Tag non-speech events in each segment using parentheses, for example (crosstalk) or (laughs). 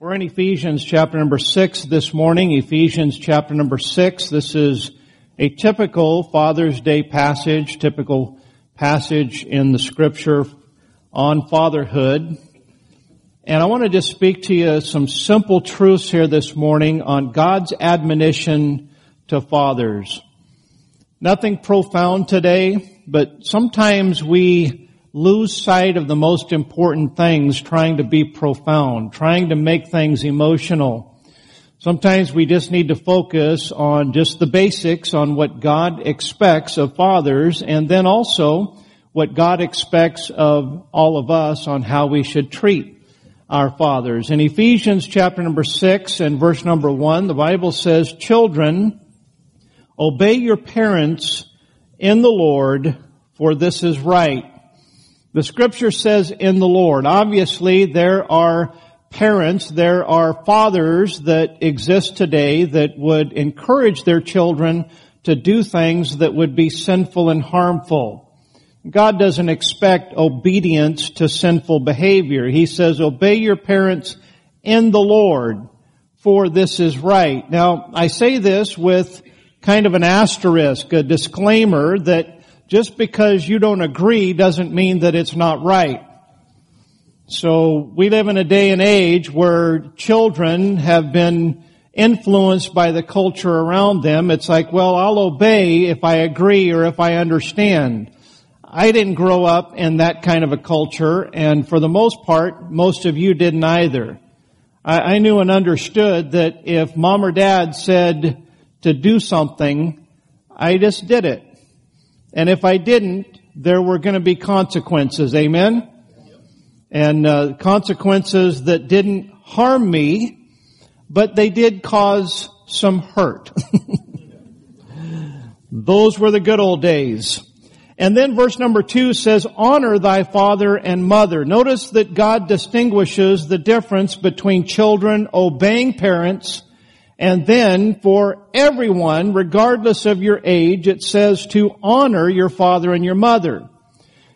We're in Ephesians chapter number six this morning. Ephesians chapter number six. This is a typical Father's Day passage, typical passage in the scripture on fatherhood. And I want to just speak to you some simple truths here this morning on God's admonition to fathers. Nothing profound today, but sometimes we lose sight of the most important things trying to be profound, trying to make things emotional. Sometimes we just need to focus on just the basics, on what God expects of fathers, and then also what God expects of all of us on how we should treat our fathers. In Ephesians chapter number six and verse number one, the Bible says, children, obey your parents in the Lord, for this is right. The scripture says in the Lord. Obviously, there are parents, there are fathers that exist today that would encourage their children to do things that would be sinful and harmful. God doesn't expect obedience to sinful behavior. He says, obey your parents in the Lord, for this is right. Now, I say this with kind of an asterisk, a disclaimer that just because you don't agree doesn't mean that it's not right. So we live in a day and age where children have been influenced by the culture around them. It's like, well, I'll obey if I agree or if I understand. I didn't grow up in that kind of a culture, and for the most part, most of you didn't either. I, I knew and understood that if mom or dad said to do something, I just did it. And if I didn't, there were going to be consequences. Amen? And uh, consequences that didn't harm me, but they did cause some hurt. (laughs) Those were the good old days. And then verse number two says, honor thy father and mother. Notice that God distinguishes the difference between children obeying parents and then for everyone, regardless of your age, it says to honor your father and your mother.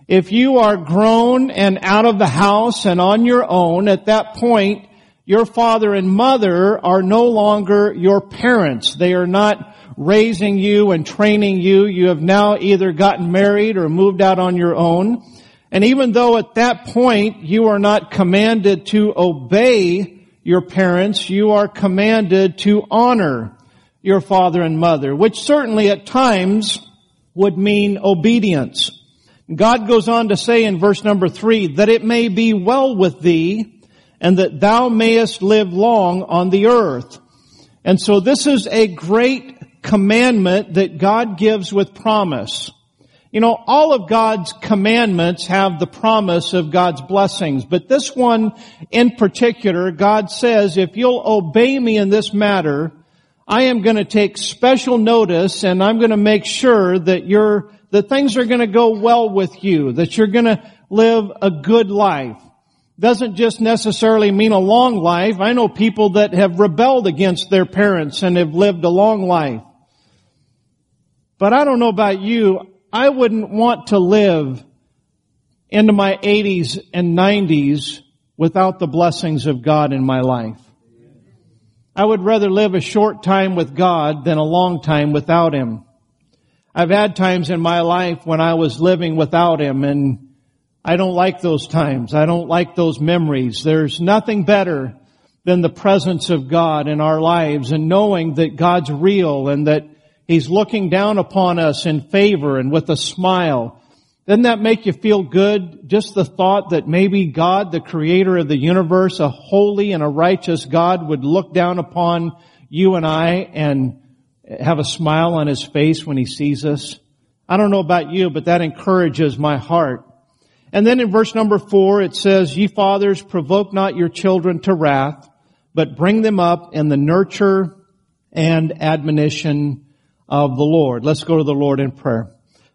If you are grown and out of the house and on your own, at that point, your father and mother are no longer your parents. They are not raising you and training you. You have now either gotten married or moved out on your own. And even though at that point you are not commanded to obey your parents, you are commanded to honor your father and mother, which certainly at times would mean obedience. God goes on to say in verse number three, that it may be well with thee and that thou mayest live long on the earth. And so this is a great commandment that God gives with promise. You know, all of God's commandments have the promise of God's blessings, but this one in particular, God says, if you'll obey me in this matter, I am going to take special notice and I'm going to make sure that you're, that things are going to go well with you, that you're going to live a good life. Doesn't just necessarily mean a long life. I know people that have rebelled against their parents and have lived a long life. But I don't know about you. I wouldn't want to live into my 80s and 90s without the blessings of God in my life. I would rather live a short time with God than a long time without Him. I've had times in my life when I was living without Him and I don't like those times. I don't like those memories. There's nothing better than the presence of God in our lives and knowing that God's real and that He's looking down upon us in favor and with a smile. Doesn't that make you feel good? Just the thought that maybe God, the creator of the universe, a holy and a righteous God would look down upon you and I and have a smile on his face when he sees us. I don't know about you, but that encourages my heart. And then in verse number four, it says, Ye fathers, provoke not your children to wrath, but bring them up in the nurture and admonition of the Lord. Let's go to the Lord in prayer.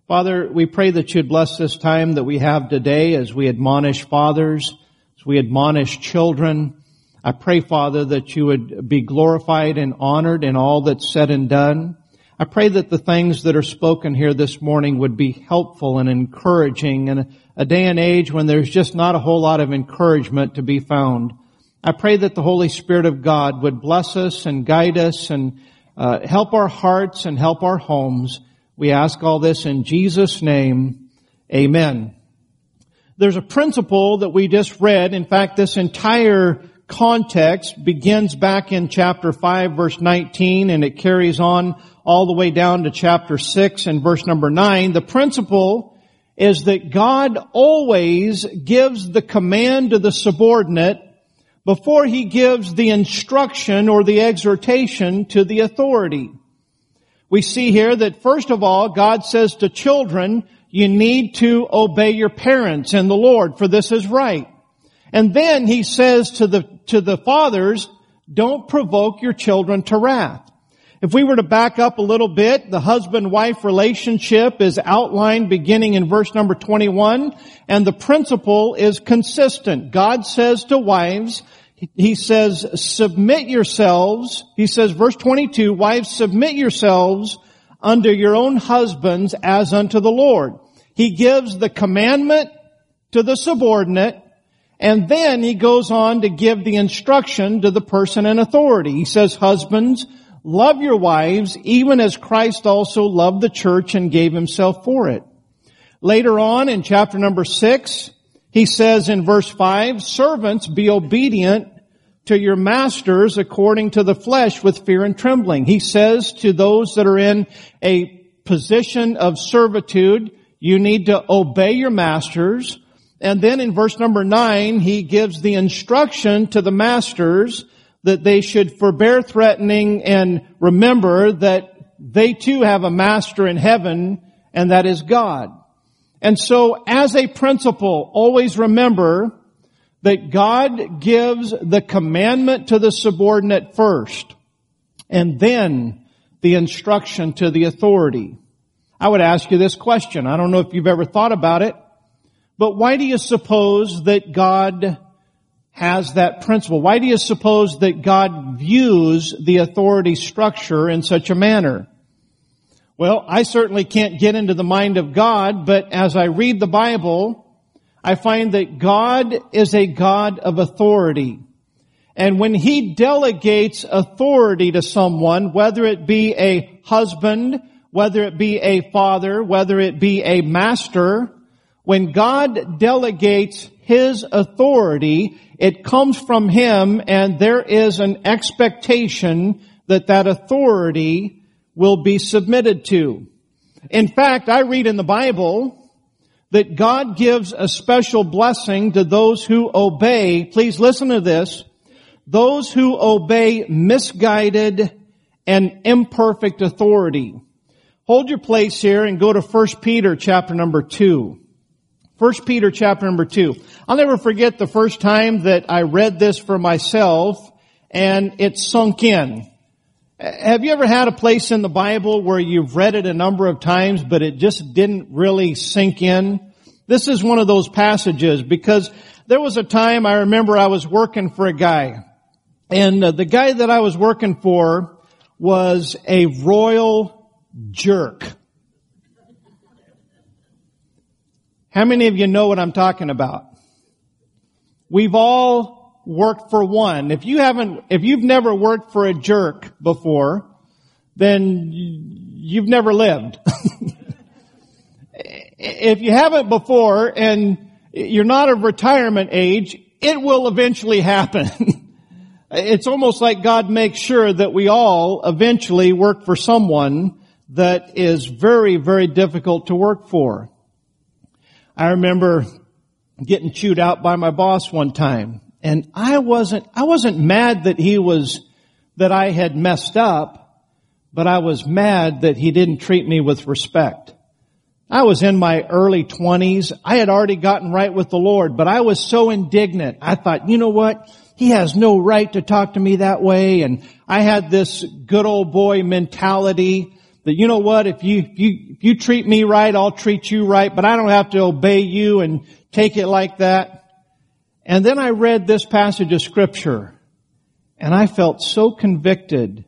Father, we pray that you'd bless this time that we have today as we admonish fathers, as we admonish children. I pray, Father, that you would be glorified and honored in all that's said and done. I pray that the things that are spoken here this morning would be helpful and encouraging in a day and age when there's just not a whole lot of encouragement to be found. I pray that the Holy Spirit of God would bless us and guide us and uh, help our hearts and help our homes. We ask all this in Jesus' name. Amen. There's a principle that we just read. In fact, this entire context begins back in chapter 5 verse 19 and it carries on all the way down to chapter 6 and verse number 9. The principle is that God always gives the command to the subordinate before he gives the instruction or the exhortation to the authority. We see here that first of all, God says to children, you need to obey your parents in the Lord, for this is right. And then he says to the, to the fathers, don't provoke your children to wrath. If we were to back up a little bit, the husband-wife relationship is outlined beginning in verse number 21, and the principle is consistent. God says to wives, He says, submit yourselves, He says, verse 22, wives submit yourselves unto your own husbands as unto the Lord. He gives the commandment to the subordinate, and then he goes on to give the instruction to the person in authority. He says, husbands, love your wives even as Christ also loved the church and gave himself for it. Later on in chapter number six, he says in verse five, servants be obedient to your masters according to the flesh with fear and trembling. He says to those that are in a position of servitude, you need to obey your masters. And then in verse number nine, he gives the instruction to the masters that they should forbear threatening and remember that they too have a master in heaven and that is God. And so as a principle, always remember that God gives the commandment to the subordinate first and then the instruction to the authority. I would ask you this question. I don't know if you've ever thought about it, but why do you suppose that God has that principle? Why do you suppose that God views the authority structure in such a manner? Well, I certainly can't get into the mind of God, but as I read the Bible, I find that God is a God of authority. And when He delegates authority to someone, whether it be a husband, whether it be a father, whether it be a master, when God delegates His authority, it comes from Him and there is an expectation that that authority will be submitted to. In fact, I read in the Bible that God gives a special blessing to those who obey, please listen to this, those who obey misguided and imperfect authority. Hold your place here and go to 1 Peter chapter number 2. First Peter chapter number two. I'll never forget the first time that I read this for myself and it sunk in. Have you ever had a place in the Bible where you've read it a number of times but it just didn't really sink in? This is one of those passages because there was a time I remember I was working for a guy and uh, the guy that I was working for was a royal jerk. How many of you know what I'm talking about? We've all worked for one. If you haven't, if you've never worked for a jerk before, then you've never lived. (laughs) if you haven't before and you're not of retirement age, it will eventually happen. (laughs) it's almost like God makes sure that we all eventually work for someone that is very, very difficult to work for. I remember getting chewed out by my boss one time and I wasn't, I wasn't mad that he was, that I had messed up, but I was mad that he didn't treat me with respect. I was in my early twenties. I had already gotten right with the Lord, but I was so indignant. I thought, you know what? He has no right to talk to me that way. And I had this good old boy mentality that you know what, if you, if you, if you treat me right, I'll treat you right, but I don't have to obey you and take it like that. And then I read this passage of scripture and I felt so convicted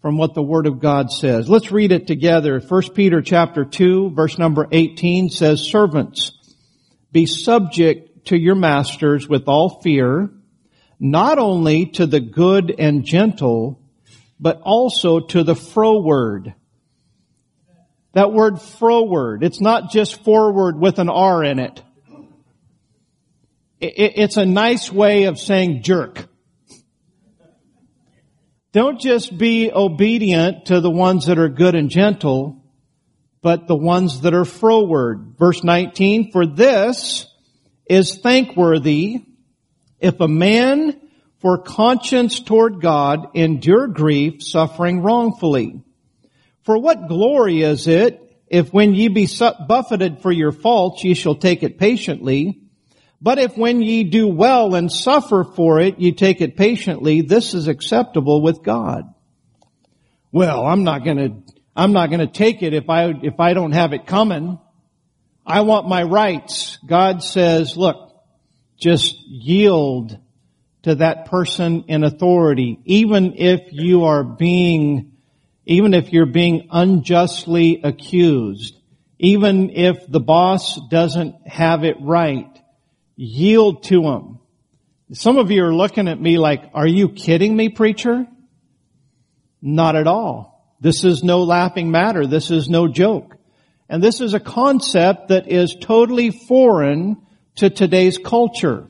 from what the Word of God says. Let's read it together. 1 Peter chapter 2 verse number 18 says, Servants, be subject to your masters with all fear, not only to the good and gentle, but also to the froward. That word froward, it's not just forward with an R in it. It's a nice way of saying jerk. Don't just be obedient to the ones that are good and gentle, but the ones that are froward. Verse 19, for this is thankworthy if a man for conscience toward God endure grief, suffering wrongfully. For what glory is it if when ye be buffeted for your faults, ye shall take it patiently? But if when ye do well and suffer for it, ye take it patiently, this is acceptable with God. Well, I'm not gonna, I'm not gonna take it if I, if I don't have it coming. I want my rights. God says, look, just yield to that person in authority, even if you are being, even if you're being unjustly accused, even if the boss doesn't have it right, yield to him. Some of you are looking at me like, are you kidding me, preacher? Not at all. This is no laughing matter. This is no joke. And this is a concept that is totally foreign to today's culture.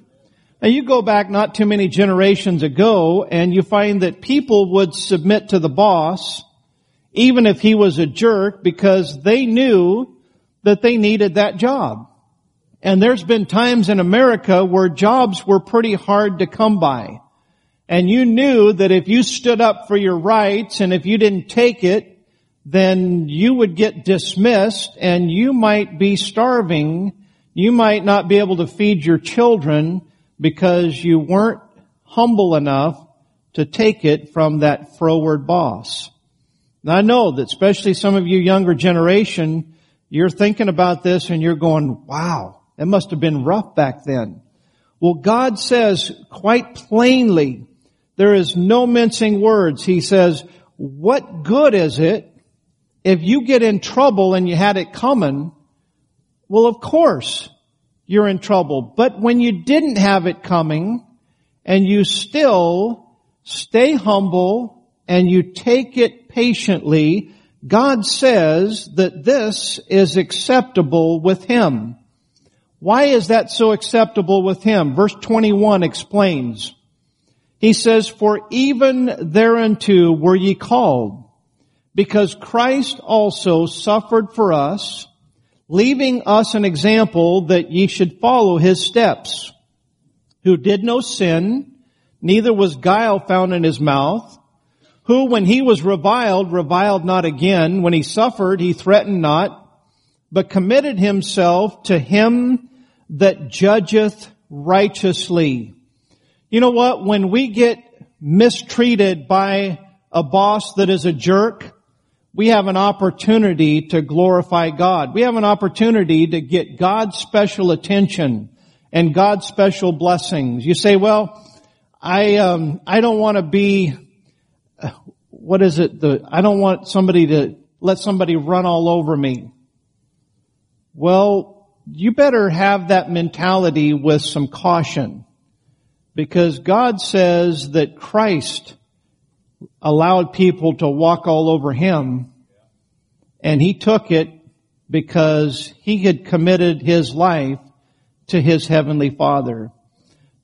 Now you go back not too many generations ago and you find that people would submit to the boss even if he was a jerk because they knew that they needed that job. And there's been times in America where jobs were pretty hard to come by. And you knew that if you stood up for your rights and if you didn't take it, then you would get dismissed and you might be starving. You might not be able to feed your children because you weren't humble enough to take it from that froward boss. Now I know that especially some of you younger generation, you're thinking about this and you're going, wow, it must have been rough back then. Well, God says quite plainly, there is no mincing words. He says, what good is it if you get in trouble and you had it coming? Well, of course you're in trouble. But when you didn't have it coming and you still stay humble and you take it patiently, God says that this is acceptable with Him. Why is that so acceptable with him? Verse 21 explains. He says, for even thereunto were ye called, because Christ also suffered for us, leaving us an example that ye should follow his steps, who did no sin, neither was guile found in his mouth, who when he was reviled, reviled not again, when he suffered, he threatened not, but committed himself to him that judgeth righteously. You know what? When we get mistreated by a boss that is a jerk, we have an opportunity to glorify God. We have an opportunity to get God's special attention and God's special blessings. You say, well, I, um, I don't want to be, what is it? The, I don't want somebody to let somebody run all over me. Well, you better have that mentality with some caution because God says that Christ allowed people to walk all over him and he took it because he had committed his life to his heavenly father.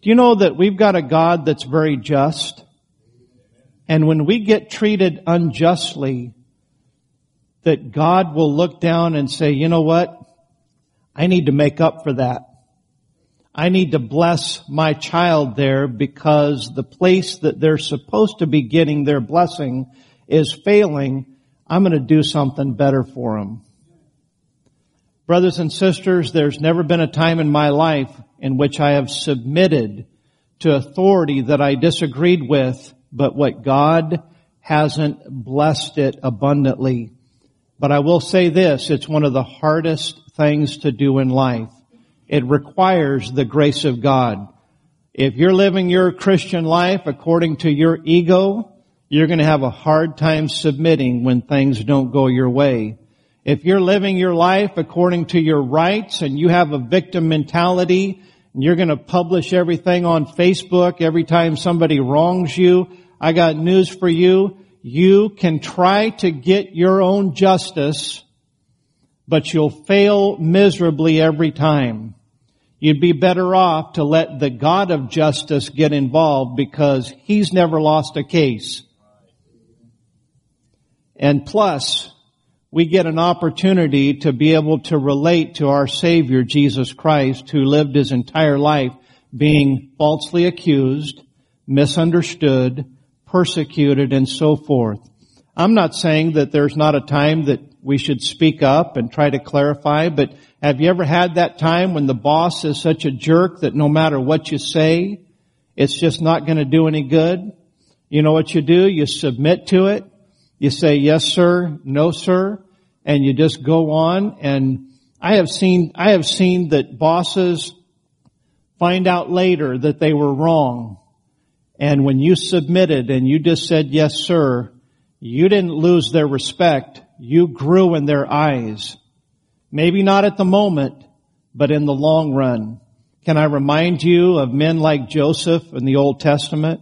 Do you know that we've got a God that's very just? And when we get treated unjustly, that God will look down and say, you know what? I need to make up for that. I need to bless my child there because the place that they're supposed to be getting their blessing is failing. I'm going to do something better for them. Brothers and sisters, there's never been a time in my life in which I have submitted to authority that I disagreed with, but what God hasn't blessed it abundantly. But I will say this, it's one of the hardest things to do in life. It requires the grace of God. If you're living your Christian life according to your ego, you're going to have a hard time submitting when things don't go your way. If you're living your life according to your rights and you have a victim mentality and you're going to publish everything on Facebook every time somebody wrongs you. I got news for you. You can try to get your own justice, but you'll fail miserably every time. You'd be better off to let the God of justice get involved because he's never lost a case. And plus, we get an opportunity to be able to relate to our Savior, Jesus Christ, who lived his entire life being falsely accused, misunderstood, persecuted, and so forth. I'm not saying that there's not a time that we should speak up and try to clarify, but have you ever had that time when the boss is such a jerk that no matter what you say, it's just not going to do any good? You know what you do? You submit to it. You say, yes, sir, no, sir, and you just go on. And I have seen, I have seen that bosses find out later that they were wrong. And when you submitted and you just said, yes, sir, you didn't lose their respect. You grew in their eyes. Maybe not at the moment, but in the long run. Can I remind you of men like Joseph in the Old Testament?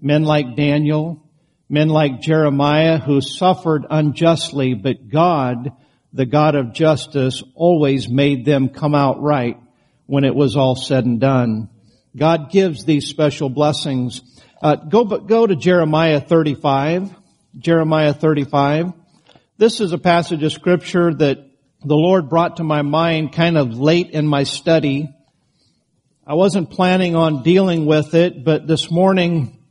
Men like Daniel? Men like Jeremiah who suffered unjustly, but God, the God of justice, always made them come out right when it was all said and done. God gives these special blessings. Uh, go, go to Jeremiah 35. Jeremiah 35. This is a passage of scripture that the Lord brought to my mind kind of late in my study. I wasn't planning on dealing with it, but this morning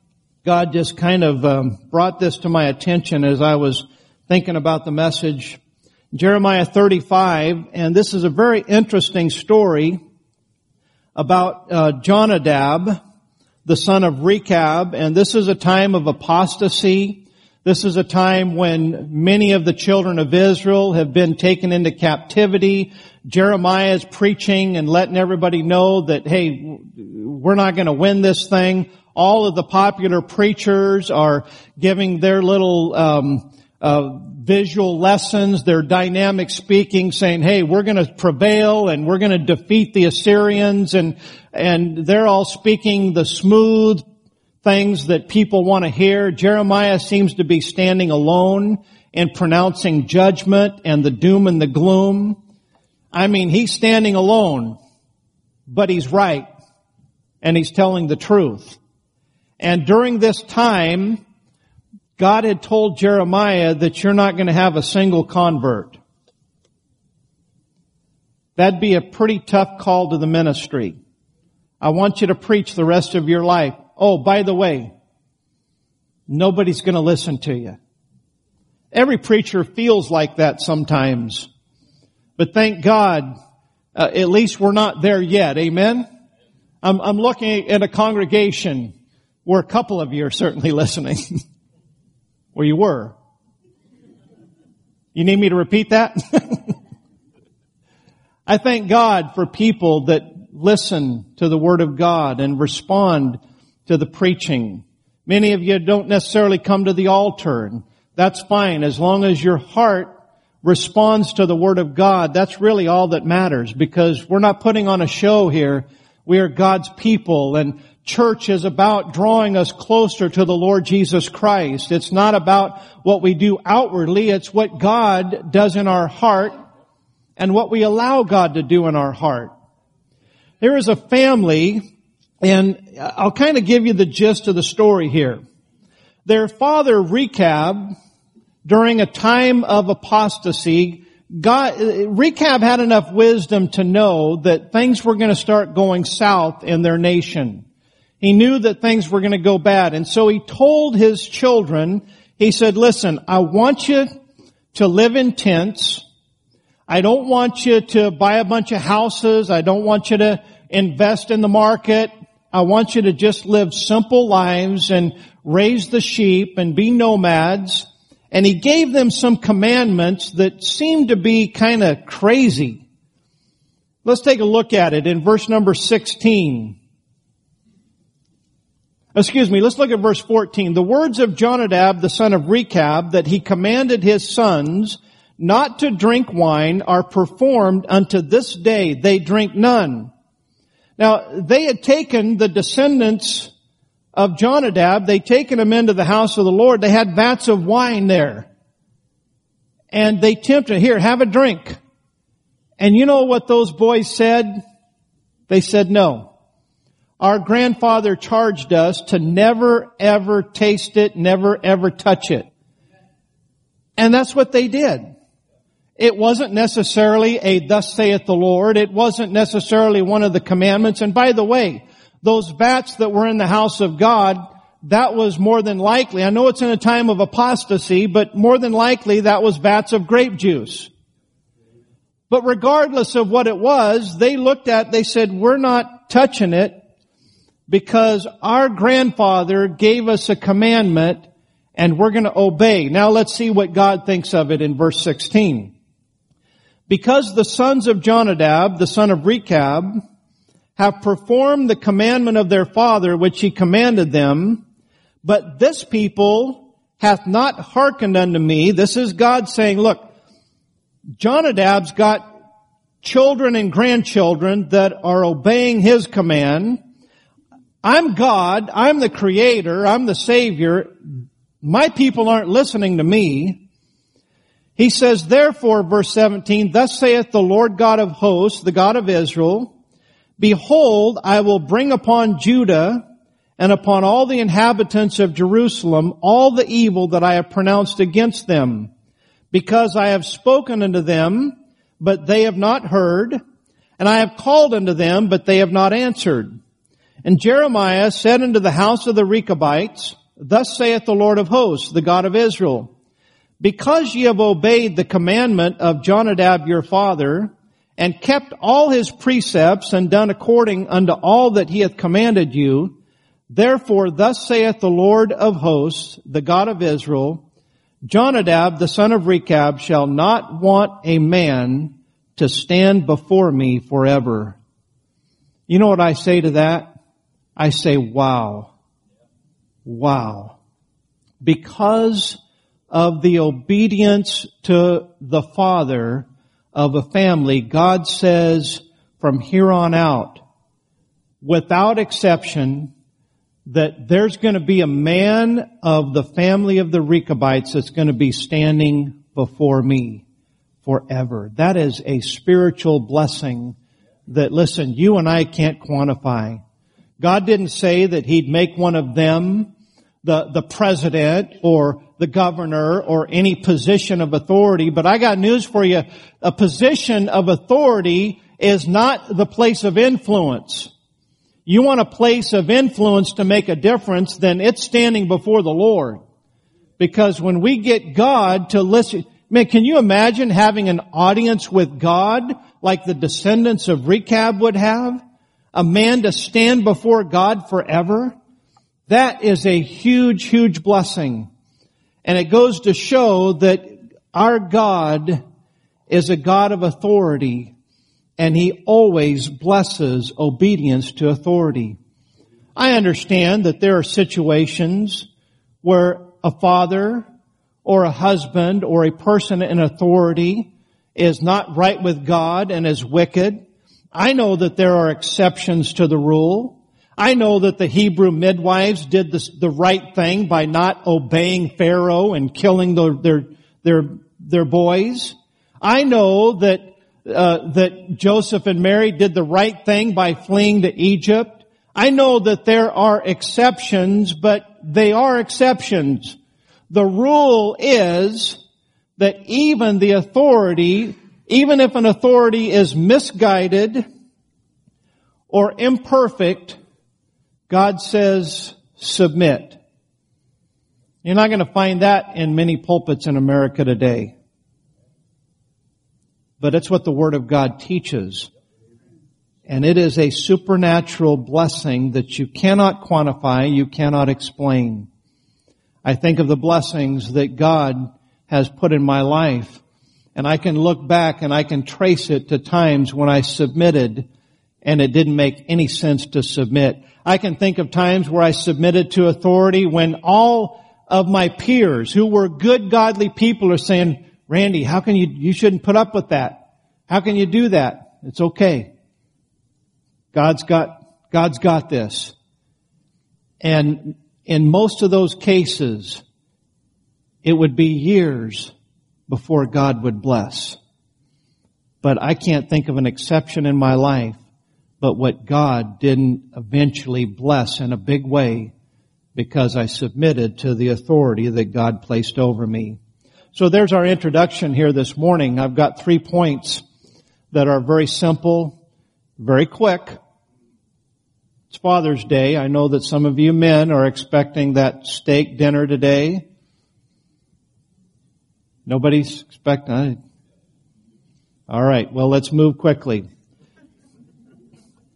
God just kind of um, brought this to my attention as I was thinking about the message. Jeremiah 35, and this is a very interesting story about uh, Jonadab, the son of Rechab, and this is a time of apostasy. This is a time when many of the children of Israel have been taken into captivity. Jeremiah is preaching and letting everybody know that, hey, we're not going to win this thing all of the popular preachers are giving their little um, uh, visual lessons, their dynamic speaking, saying, "Hey, we're going to prevail and we're going to defeat the Assyrians," and and they're all speaking the smooth things that people want to hear. Jeremiah seems to be standing alone and pronouncing judgment and the doom and the gloom. I mean, he's standing alone, but he's right and he's telling the truth. And during this time, God had told Jeremiah that you're not going to have a single convert. That'd be a pretty tough call to the ministry. I want you to preach the rest of your life. Oh, by the way, nobody's going to listen to you. Every preacher feels like that sometimes. But thank God, uh, at least we're not there yet. Amen? I'm, I'm looking at a congregation where a couple of you are certainly (laughs) listening. Where you were. You need me to repeat that? (laughs) I thank God for people that listen to the Word of God and respond to the preaching. Many of you don't necessarily come to the altar, and that's fine as long as your heart responds to the Word of God. That's really all that matters because we're not putting on a show here. We are God's people and church is about drawing us closer to the Lord Jesus Christ. It's not about what we do outwardly, it's what God does in our heart and what we allow God to do in our heart. There is a family, and I'll kind of give you the gist of the story here. Their father, Rechab, during a time of apostasy, God, Rechab had enough wisdom to know that things were going to start going south in their nation. He knew that things were going to go bad. And so he told his children, he said, listen, I want you to live in tents. I don't want you to buy a bunch of houses. I don't want you to invest in the market. I want you to just live simple lives and raise the sheep and be nomads. And he gave them some commandments that seemed to be kind of crazy. Let's take a look at it in verse number 16. Excuse me, let's look at verse 14. The words of Jonadab, the son of Rechab, that he commanded his sons not to drink wine are performed unto this day. They drink none. Now, they had taken the descendants of Jonadab, they'd taken them into the house of the Lord. They had vats of wine there. And they tempted, here, have a drink. And you know what those boys said? They said no. Our grandfather charged us to never ever taste it, never ever touch it. And that's what they did. It wasn't necessarily a thus saith the Lord. It wasn't necessarily one of the commandments. And by the way, those vats that were in the house of God, that was more than likely, I know it's in a time of apostasy, but more than likely that was vats of grape juice. But regardless of what it was, they looked at, they said, we're not touching it because our grandfather gave us a commandment and we're going to obey. Now let's see what God thinks of it in verse 16. Because the sons of Jonadab, the son of Rechab, have performed the commandment of their father which he commanded them, but this people hath not hearkened unto me. This is God saying, look, Jonadab's got children and grandchildren that are obeying his command. I'm God. I'm the creator. I'm the savior. My people aren't listening to me. He says, therefore, verse 17, thus saith the Lord God of hosts, the God of Israel, Behold, I will bring upon Judah and upon all the inhabitants of Jerusalem all the evil that I have pronounced against them, because I have spoken unto them, but they have not heard, and I have called unto them, but they have not answered. And Jeremiah said unto the house of the Rechabites, Thus saith the Lord of hosts, the God of Israel, because ye have obeyed the commandment of Jonadab your father, and kept all his precepts and done according unto all that he hath commanded you, therefore thus saith the Lord of hosts, the God of Israel, Jonadab the son of Rechab shall not want a man to stand before me forever. You know what I say to that? I say, wow. Wow. Because of the obedience to the Father, of a family, God says from here on out, without exception, that there's going to be a man of the family of the Rechabites that's going to be standing before me forever. That is a spiritual blessing that, listen, you and I can't quantify. God didn't say that He'd make one of them the, the president or the governor or any position of authority, but I got news for you. A position of authority is not the place of influence. You want a place of influence to make a difference, then it's standing before the Lord. Because when we get God to listen, man, can you imagine having an audience with God like the descendants of Rechab would have? A man to stand before God forever? That is a huge, huge blessing. And it goes to show that our God is a God of authority and He always blesses obedience to authority. I understand that there are situations where a father or a husband or a person in authority is not right with God and is wicked. I know that there are exceptions to the rule. I know that the Hebrew midwives did the, right thing by not obeying Pharaoh and killing the, their, their, their boys. I know that, uh, that Joseph and Mary did the right thing by fleeing to Egypt. I know that there are exceptions, but they are exceptions. The rule is that even the authority, even if an authority is misguided or imperfect, God says, submit. You're not going to find that in many pulpits in America today. But it's what the Word of God teaches. And it is a supernatural blessing that you cannot quantify, you cannot explain. I think of the blessings that God has put in my life. And I can look back and I can trace it to times when I submitted and it didn't make any sense to submit. I can think of times where I submitted to authority when all of my peers who were good godly people are saying, Randy, how can you, you shouldn't put up with that. How can you do that? It's okay. God's got, God's got this. And in most of those cases, it would be years before God would bless. But I can't think of an exception in my life, but what God didn't eventually bless in a big way because I submitted to the authority that God placed over me. So there's our introduction here this morning. I've got three points that are very simple, very quick. It's Father's Day. I know that some of you men are expecting that steak dinner today. Nobody's expecting. Uh, all right. Well, let's move quickly.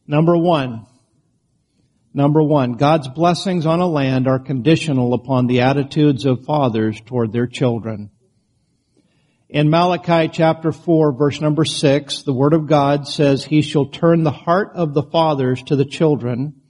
Number one. Number one, God's blessings on a land are conditional upon the attitudes of fathers toward their children. In Malachi chapter 4 verse number 6, the word of God says, He shall turn the heart of the fathers to the children,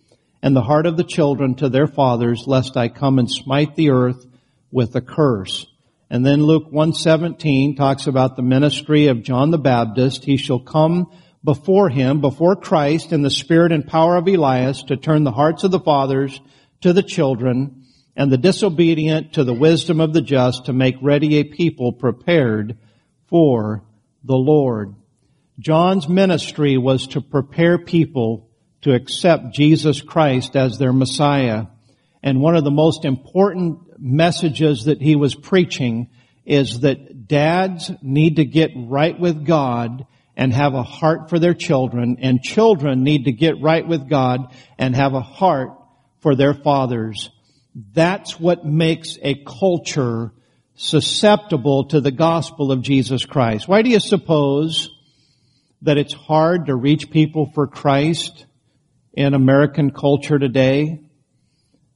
and the heart of the children to their fathers, lest I come and smite the earth with a curse. And then Luke 117 talks about the ministry of John the Baptist. He shall come before him, before Christ in the spirit and power of Elias to turn the hearts of the fathers to the children and the disobedient to the wisdom of the just to make ready a people prepared for the Lord. John's ministry was to prepare people to accept Jesus Christ as their Messiah. And one of the most important messages that he was preaching is that dads need to get right with God and have a heart for their children, and children need to get right with God and have a heart for their fathers. That's what makes a culture susceptible to the gospel of Jesus Christ. Why do you suppose that it's hard to reach people for Christ in American culture today?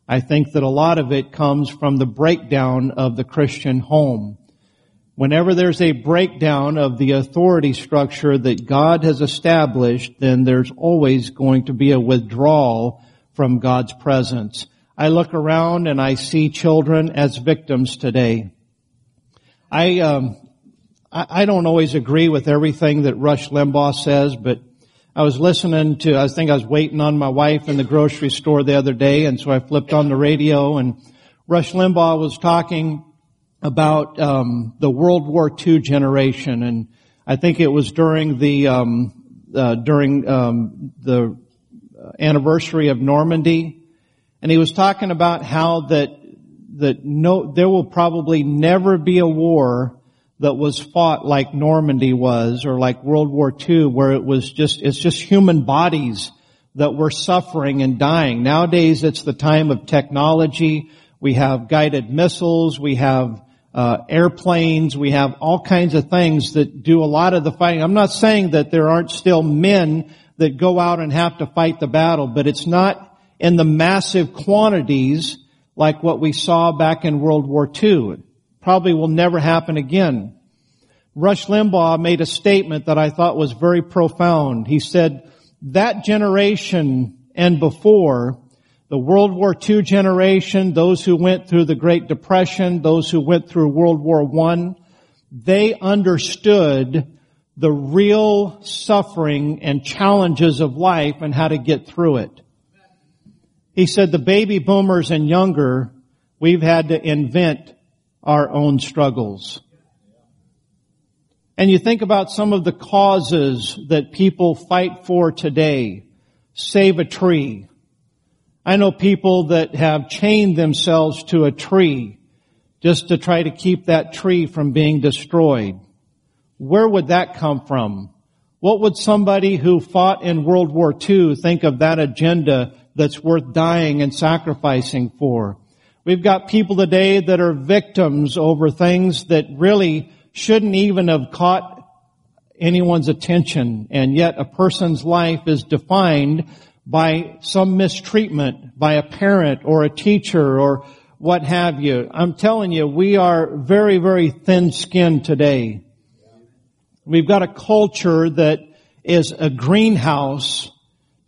I think that a lot of it comes from the breakdown of the Christian home. Whenever there's a breakdown of the authority structure that God has established, then there's always going to be a withdrawal from God's presence. I look around and I see children as victims today. I, um, I, I don't always agree with everything that Rush Limbaugh says, but I was listening to, I think I was waiting on my wife in the grocery store the other day, and so I flipped on the radio, and Rush Limbaugh was talking about um, the World War II generation, and I think it was during the um, uh, during um, the anniversary of Normandy, and he was talking about how that that no, there will probably never be a war that was fought like Normandy was, or like World War II, where it was just it's just human bodies that were suffering and dying. Nowadays, it's the time of technology. We have guided missiles. We have uh, airplanes. We have all kinds of things that do a lot of the fighting. I'm not saying that there aren't still men that go out and have to fight the battle, but it's not in the massive quantities like what we saw back in World War II. Probably will never happen again. Rush Limbaugh made a statement that I thought was very profound. He said, that generation and before the World War II generation, those who went through the Great Depression, those who went through World War I, they understood the real suffering and challenges of life and how to get through it. He said the baby boomers and younger, we've had to invent our own struggles. And you think about some of the causes that people fight for today. Save a tree. I know people that have chained themselves to a tree just to try to keep that tree from being destroyed. Where would that come from? What would somebody who fought in World War II think of that agenda that's worth dying and sacrificing for? We've got people today that are victims over things that really shouldn't even have caught anyone's attention, and yet a person's life is defined by some mistreatment by a parent or a teacher or what have you. I'm telling you, we are very, very thin-skinned today. We've got a culture that is a greenhouse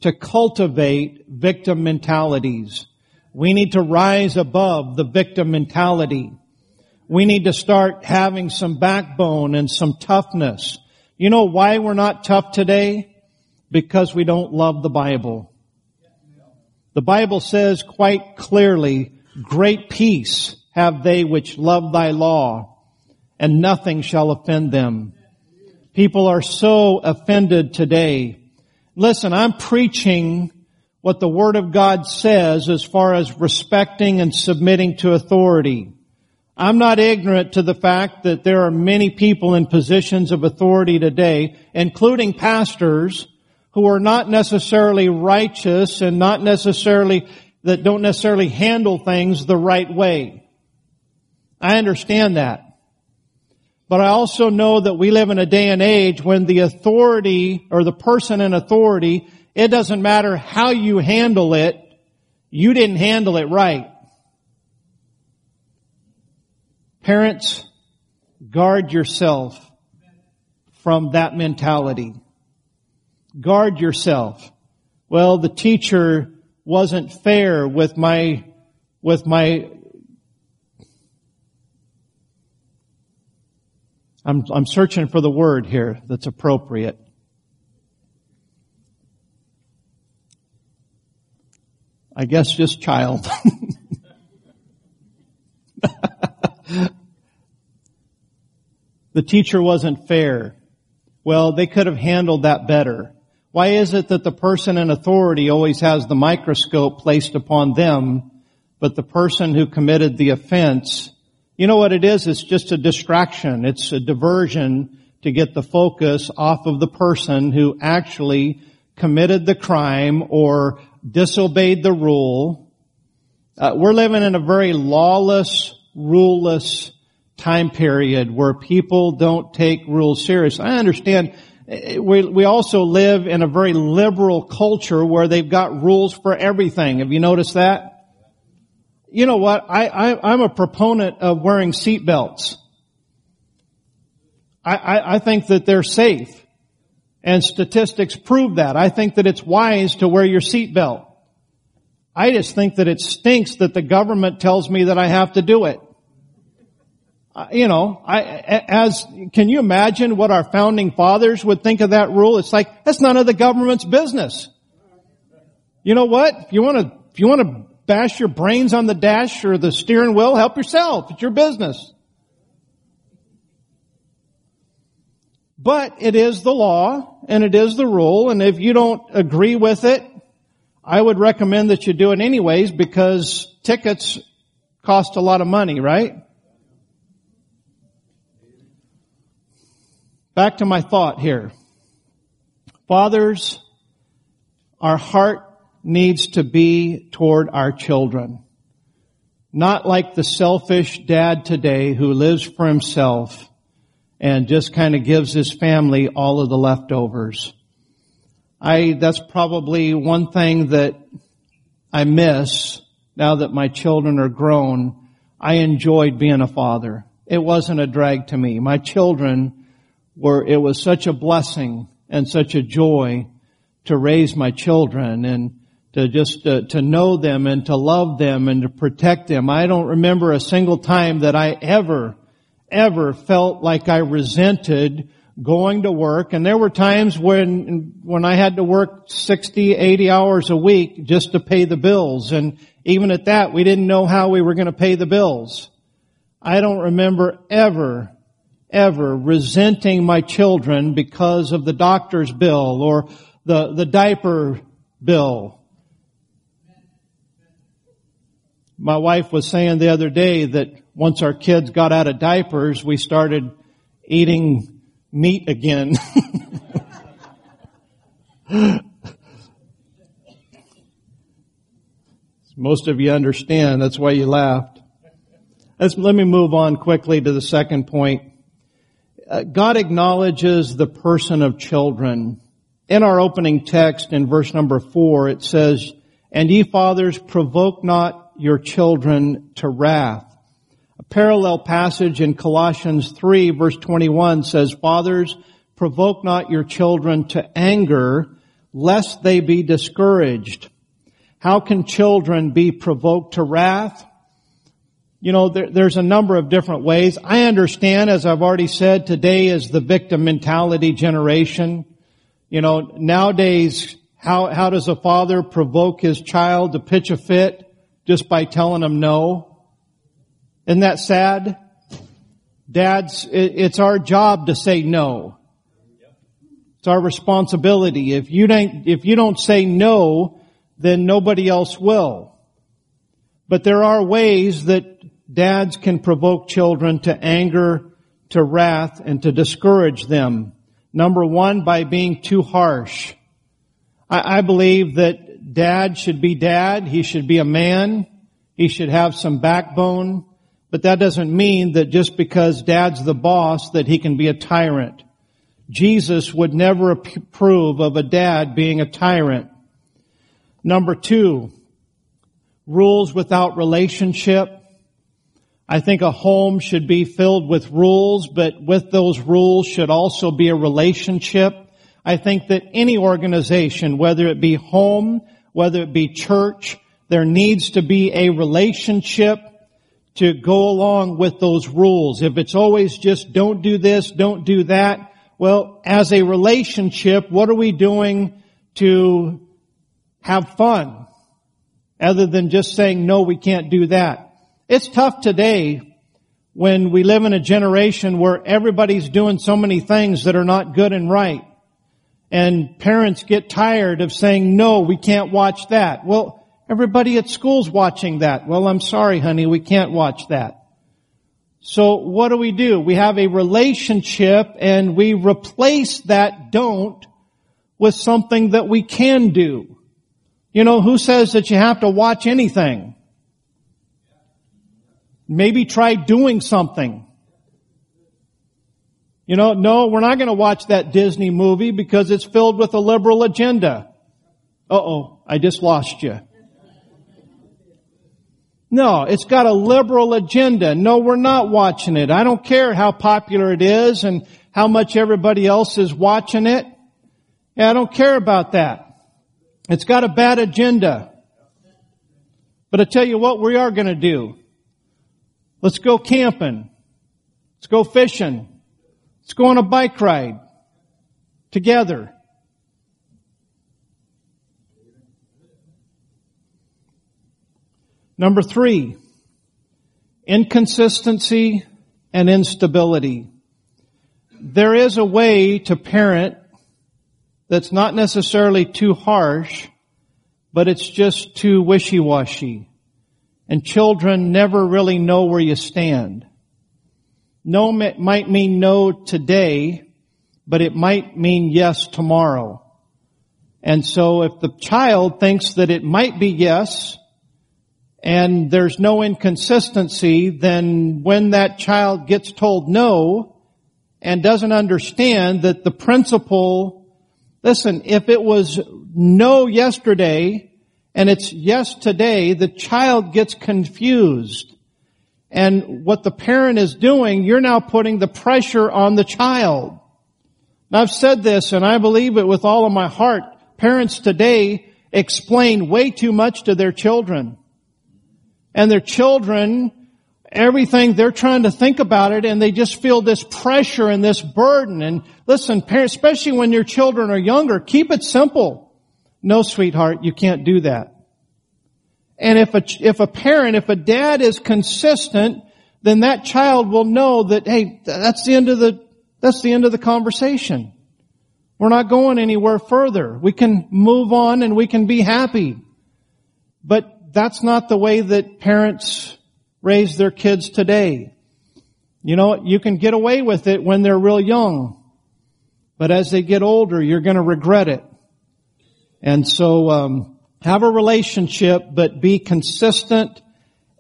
to cultivate victim mentalities. We need to rise above the victim mentality. We need to start having some backbone and some toughness. You know why we're not tough today? because we don't love the Bible. The Bible says quite clearly, great peace have they which love thy law, and nothing shall offend them. People are so offended today. Listen, I'm preaching what the Word of God says as far as respecting and submitting to authority. I'm not ignorant to the fact that there are many people in positions of authority today, including pastors, who are not necessarily righteous and not necessarily, that don't necessarily handle things the right way. I understand that. But I also know that we live in a day and age when the authority or the person in authority, it doesn't matter how you handle it, you didn't handle it right. Parents, guard yourself from that mentality. Guard yourself. Well, the teacher wasn't fair with my, with my, I'm, I'm searching for the word here that's appropriate. I guess just child. (laughs) the teacher wasn't fair. Well, they could have handled that better. Why is it that the person in authority always has the microscope placed upon them, but the person who committed the offense, you know what it is? It's just a distraction. It's a diversion to get the focus off of the person who actually committed the crime or disobeyed the rule. Uh, we're living in a very lawless ruleless time period where people don't take rules serious. I understand eh, we, we also live in a very liberal culture where they've got rules for everything. Have you noticed that? You know what? I, I, am a proponent of wearing seatbelts. I, I, I think that they're safe. And statistics prove that. I think that it's wise to wear your seatbelt. I just think that it stinks that the government tells me that I have to do it uh, you know, I, as, can you imagine what our founding fathers would think of that rule? It's like, that's none of the government's business. You know what? If you want to, if you want to bash your brains on the dash or the steering wheel, help yourself. It's your business. But it is the law and it is the rule and if you don't agree with it, I would recommend that you do it anyways because tickets cost a lot of money, right? Back to my thought here. Fathers, our heart needs to be toward our children. Not like the selfish dad today who lives for himself and just kind of gives his family all of the leftovers. I, that's probably one thing that I miss now that my children are grown. I enjoyed being a father. It wasn't a drag to me. My children were, it was such a blessing and such a joy to raise my children and to just uh, to know them and to love them and to protect them. I don't remember a single time that I ever, ever felt like I resented going to work. And there were times when, when I had to work 60, 80 hours a week just to pay the bills. And even at that, we didn't know how we were going to pay the bills. I don't remember ever ever resenting my children because of the doctor's bill or the, the diaper bill. My wife was saying the other day that once our kids got out of diapers, we started eating meat again. (laughs) Most of you understand. That's why you laughed. Let's, let me move on quickly to the second point. Uh, God acknowledges the person of children. In our opening text in verse number four, it says, And ye fathers, provoke not your children to wrath. A parallel passage in Colossians 3 verse 21 says, Fathers, provoke not your children to anger, lest they be discouraged. How can children be provoked to wrath? you know, there, there's a number of different ways. I understand, as I've already said, today is the victim mentality generation. You know, nowadays, how, how does a father provoke his child to pitch a fit? Just by telling him no? Isn't that sad? Dads, it's our job to say no. It's our responsibility. If you don't, if you don't say no, then nobody else will. But there are ways that dads can provoke children to anger, to wrath, and to discourage them. Number one, by being too harsh. I, I believe that dad should be dad. He should be a man. He should have some backbone. But that doesn't mean that just because dad's the boss that he can be a tyrant. Jesus would never approve of a dad being a tyrant. Number two, rules without relationship. I think a home should be filled with rules, but with those rules should also be a relationship. I think that any organization, whether it be home, whether it be church, there needs to be a relationship to go along with those rules. If it's always just don't do this, don't do that, well, as a relationship, what are we doing to have fun? Other than just saying, no, we can't do that. It's tough today when we live in a generation where everybody's doing so many things that are not good and right. And parents get tired of saying, no, we can't watch that. Well, everybody at school's watching that. Well, I'm sorry, honey, we can't watch that. So what do we do? We have a relationship and we replace that don't with something that we can do. You know, who says that you have to watch anything? Maybe try doing something. You know, no, we're not going to watch that Disney movie because it's filled with a liberal agenda. Uh-oh, I just lost you. No, it's got a liberal agenda. No, we're not watching it. I don't care how popular it is and how much everybody else is watching it. Yeah, I don't care about that. It's got a bad agenda. But I tell you what we are going to do. Let's go camping. Let's go fishing. Let's go on a bike ride together. Number three, inconsistency and instability. There is a way to parent that's not necessarily too harsh, but it's just too wishy-washy. And children never really know where you stand. No might mean no today, but it might mean yes tomorrow. And so if the child thinks that it might be yes, and there's no inconsistency, then when that child gets told no, and doesn't understand that the principle, listen, if it was no yesterday, and it's yes today, the child gets confused. And what the parent is doing, you're now putting the pressure on the child. I've said this and I believe it with all of my heart. Parents today explain way too much to their children. And their children, everything, they're trying to think about it and they just feel this pressure and this burden. And listen, parents, especially when your children are younger, keep it simple. No, sweetheart, you can't do that. And if a, if a parent, if a dad is consistent, then that child will know that, hey, that's the end of the, that's the end of the conversation. We're not going anywhere further. We can move on and we can be happy. But that's not the way that parents raise their kids today. You know, you can get away with it when they're real young. But as they get older, you're going to regret it. And so, um, have a relationship, but be consistent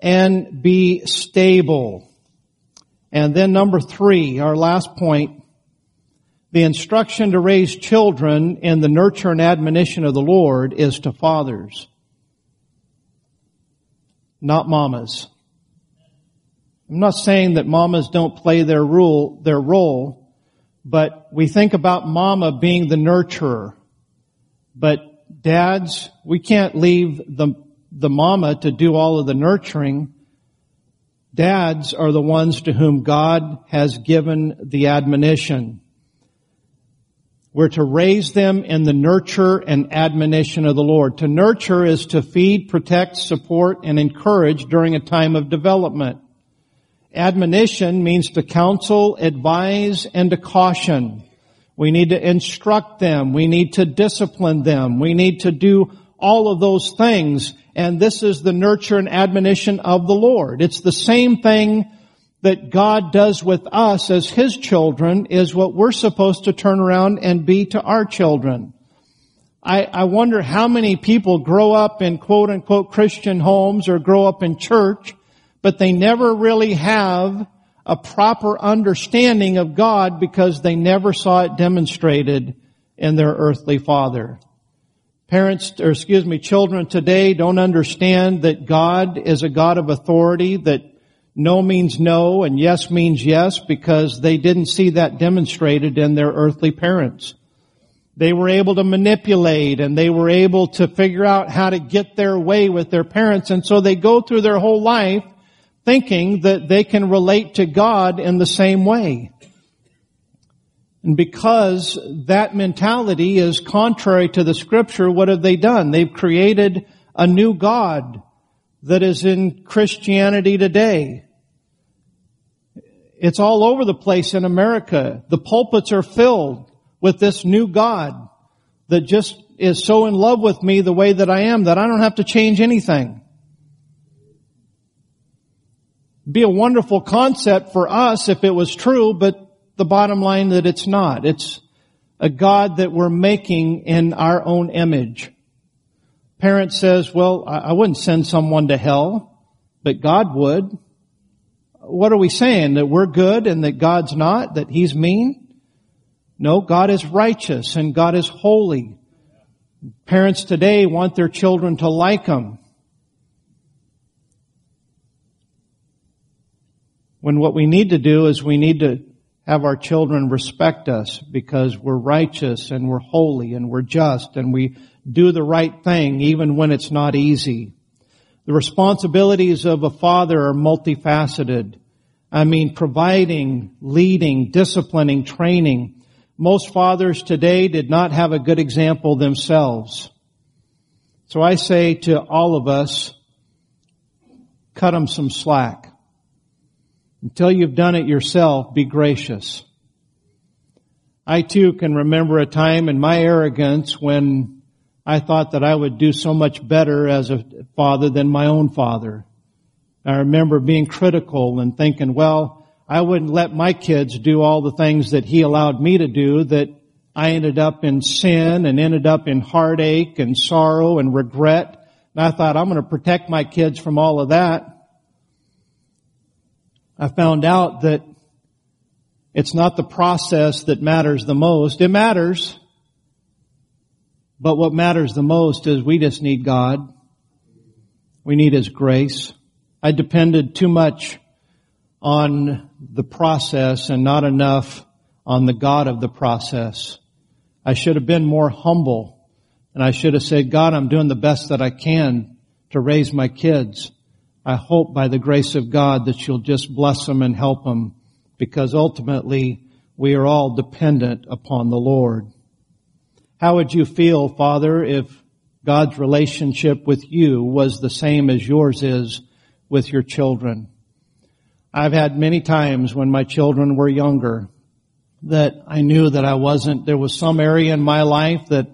and be stable. And then number three, our last point, the instruction to raise children in the nurture and admonition of the Lord is to fathers, not mamas. I'm not saying that mamas don't play their rule, their role, but we think about mama being the nurturer. But dads, we can't leave the, the mama to do all of the nurturing. Dads are the ones to whom God has given the admonition. We're to raise them in the nurture and admonition of the Lord. To nurture is to feed, protect, support, and encourage during a time of development. Admonition means to counsel, advise, and to caution. We need to instruct them. We need to discipline them. We need to do all of those things. And this is the nurture and admonition of the Lord. It's the same thing that God does with us as His children is what we're supposed to turn around and be to our children. I, I wonder how many people grow up in quote unquote Christian homes or grow up in church but they never really have a proper understanding of God because they never saw it demonstrated in their earthly father. Parents, or excuse me, children today don't understand that God is a God of authority, that no means no and yes means yes because they didn't see that demonstrated in their earthly parents. They were able to manipulate and they were able to figure out how to get their way with their parents and so they go through their whole life thinking that they can relate to God in the same way. And because that mentality is contrary to the scripture, what have they done? They've created a new God that is in Christianity today. It's all over the place in America. The pulpits are filled with this new God that just is so in love with me the way that I am that I don't have to change anything be a wonderful concept for us if it was true, but the bottom line that it's not. It's a God that we're making in our own image. Parent says, well, I wouldn't send someone to hell, but God would. What are we saying? That we're good and that God's not? That He's mean? No, God is righteous and God is holy. Parents today want their children to like them. When what we need to do is we need to have our children respect us because we're righteous and we're holy and we're just and we do the right thing even when it's not easy. The responsibilities of a father are multifaceted. I mean, providing, leading, disciplining, training. Most fathers today did not have a good example themselves. So I say to all of us, cut them some slack. Until you've done it yourself, be gracious. I too can remember a time in my arrogance when I thought that I would do so much better as a father than my own father. I remember being critical and thinking, well, I wouldn't let my kids do all the things that he allowed me to do that I ended up in sin and ended up in heartache and sorrow and regret. And I thought, I'm going to protect my kids from all of that. I found out that it's not the process that matters the most. It matters. But what matters the most is we just need God. We need His grace. I depended too much on the process and not enough on the God of the process. I should have been more humble and I should have said, God, I'm doing the best that I can to raise my kids. I hope by the grace of God that you'll just bless them and help them because ultimately we are all dependent upon the Lord. How would you feel, Father, if God's relationship with you was the same as yours is with your children? I've had many times when my children were younger that I knew that I wasn't, there was some area in my life that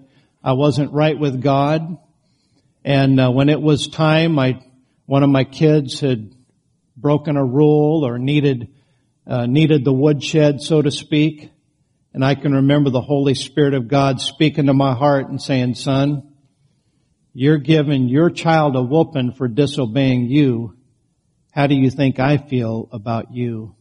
I wasn't right with God. And uh, when it was time, I one of my kids had broken a rule or needed uh, needed the woodshed, so to speak, and I can remember the Holy Spirit of God speaking to my heart and saying, "Son, you're giving your child a whooping for disobeying you. How do you think I feel about you?"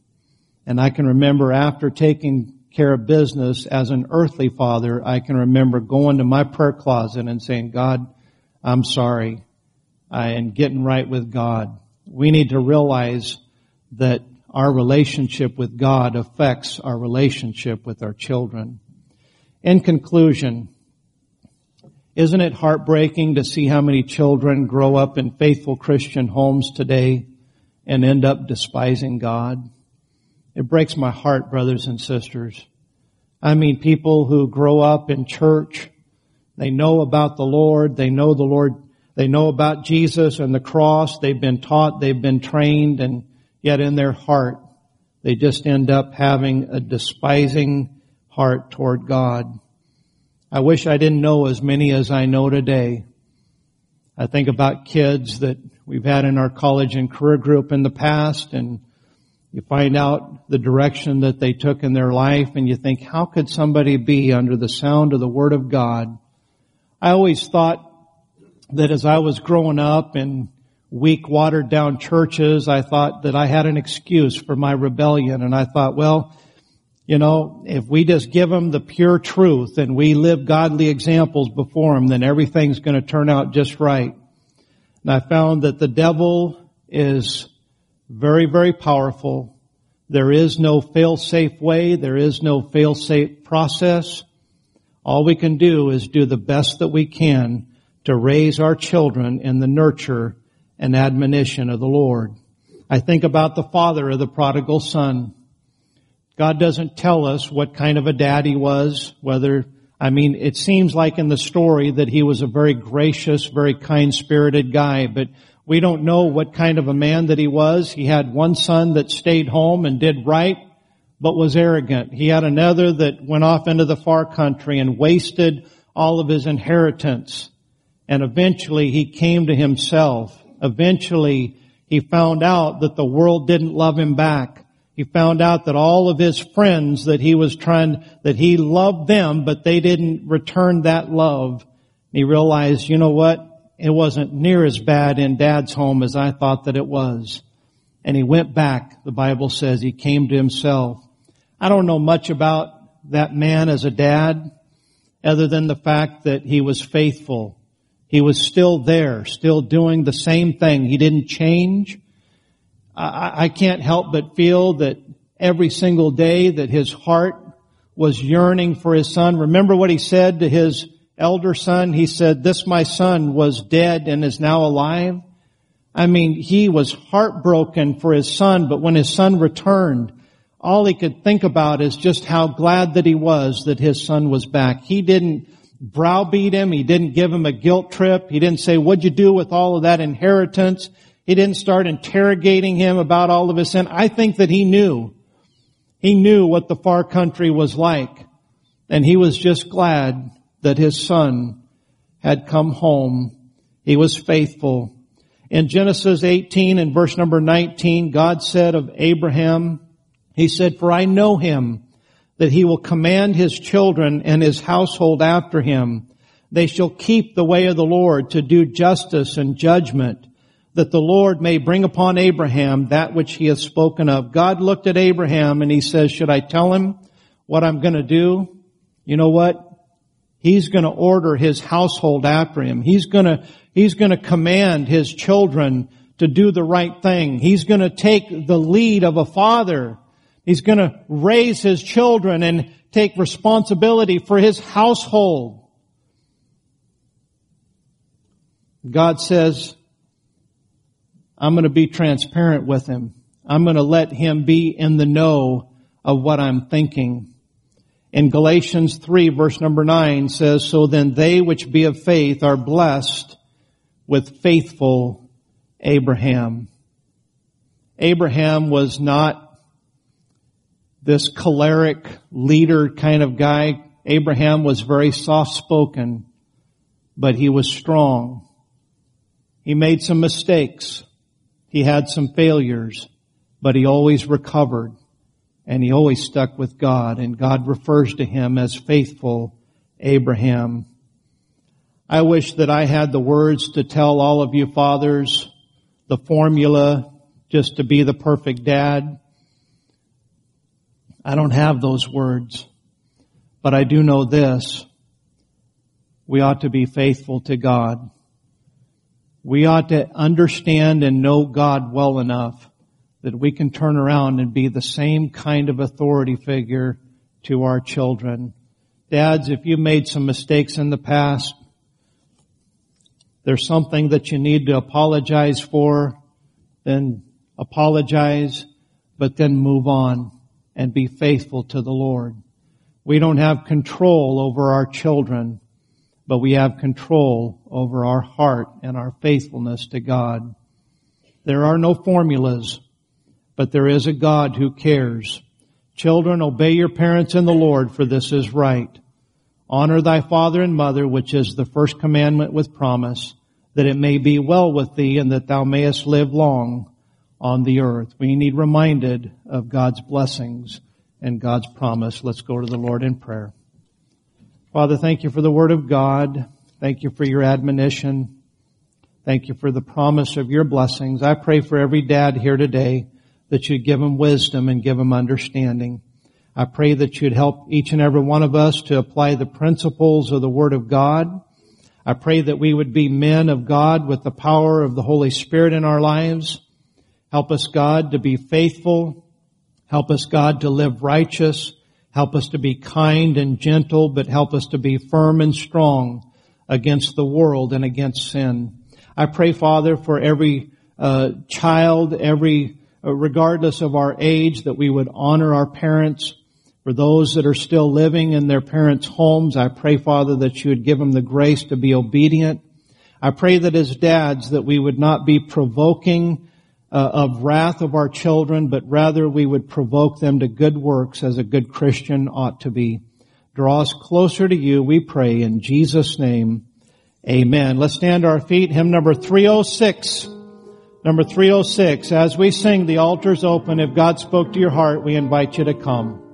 And I can remember after taking care of business as an earthly father, I can remember going to my prayer closet and saying, God, I'm sorry and getting right with God. We need to realize that our relationship with God affects our relationship with our children. In conclusion, isn't it heartbreaking to see how many children grow up in faithful Christian homes today and end up despising God? It breaks my heart, brothers and sisters. I mean people who grow up in church. They know about the Lord. They know the Lord. They know about Jesus and the cross. They've been taught. They've been trained and yet in their heart, they just end up having a despising heart toward God. I wish I didn't know as many as I know today. I think about kids that we've had in our college and career group in the past and you find out the direction that they took in their life and you think, how could somebody be under the sound of the Word of God? I always thought that as I was growing up in weak, watered down churches, I thought that I had an excuse for my rebellion and I thought, well, you know, if we just give them the pure truth and we live godly examples before them, then everything's going to turn out just right. And I found that the devil is very, very powerful. There is no fail-safe way. There is no fail-safe process. All we can do is do the best that we can to raise our children in the nurture and admonition of the Lord. I think about the father of the prodigal son. God doesn't tell us what kind of a dad he was, whether, I mean, it seems like in the story that he was a very gracious, very kind-spirited guy, but we don't know what kind of a man that he was. He had one son that stayed home and did right, but was arrogant. He had another that went off into the far country and wasted all of his inheritance. And eventually he came to himself. Eventually he found out that the world didn't love him back. He found out that all of his friends that he was trying, that he loved them, but they didn't return that love. He realized, you know what? It wasn't near as bad in dad's home as I thought that it was. And he went back, the Bible says, he came to himself. I don't know much about that man as a dad, other than the fact that he was faithful. He was still there, still doing the same thing. He didn't change. I, I can't help but feel that every single day that his heart was yearning for his son. Remember what he said to his elder son? He said, this my son was dead and is now alive. I mean, he was heartbroken for his son, but when his son returned, all he could think about is just how glad that he was that his son was back. He didn't browbeat him. He didn't give him a guilt trip. He didn't say, what'd you do with all of that inheritance? He didn't start interrogating him about all of his sin. I think that he knew. He knew what the far country was like. And he was just glad that his son had come home. He was faithful. In Genesis 18 and verse number 19, God said of Abraham, He said, For I know him, that he will command his children and his household after him. They shall keep the way of the Lord to do justice and judgment that the Lord may bring upon Abraham that which he has spoken of. God looked at Abraham and he says, should I tell him what I'm going to do? You know what? He's going to order his household after him. He's going to, he's going to command his children to do the right thing. He's going to take the lead of a father. He's going to raise his children and take responsibility for his household. God says, I'm going to be transparent with him. I'm going to let him be in the know of what I'm thinking. In Galatians 3 verse number 9 says, So then they which be of faith are blessed with faithful Abraham. Abraham was not this choleric leader kind of guy. Abraham was very soft spoken, but he was strong. He made some mistakes. He had some failures, but he always recovered and he always stuck with God and God refers to him as faithful Abraham. I wish that I had the words to tell all of you fathers the formula just to be the perfect dad. I don't have those words, but I do know this. We ought to be faithful to God. We ought to understand and know God well enough that we can turn around and be the same kind of authority figure to our children. Dads, if you made some mistakes in the past, there's something that you need to apologize for, then apologize, but then move on and be faithful to the Lord. We don't have control over our children, but we have control over our heart and our faithfulness to God. There are no formulas, but there is a God who cares. Children, obey your parents in the Lord, for this is right. Honor thy father and mother, which is the first commandment with promise, that it may be well with thee and that thou mayest live long on the earth. We need reminded of God's blessings and God's promise. Let's go to the Lord in prayer. Father, thank you for the word of God. Thank you for your admonition. Thank you for the promise of your blessings. I pray for every dad here today that you'd give them wisdom and give them understanding. I pray that you'd help each and every one of us to apply the principles of the Word of God. I pray that we would be men of God with the power of the Holy Spirit in our lives. Help us, God, to be faithful. Help us, God, to live righteous. Help us to be kind and gentle, but help us to be firm and strong against the world and against sin. I pray, Father, for every uh, child, every uh, regardless of our age, that we would honor our parents, for those that are still living in their parents' homes, I pray, Father, that you would give them the grace to be obedient. I pray that as dads, that we would not be provoking uh, of wrath of our children, but rather we would provoke them to good works as a good Christian ought to be. Draw us closer to you, we pray, in Jesus' name. Amen. Let's stand to our feet. Hymn number 306. Number 306. As we sing, the altar's open. If God spoke to your heart, we invite you to come.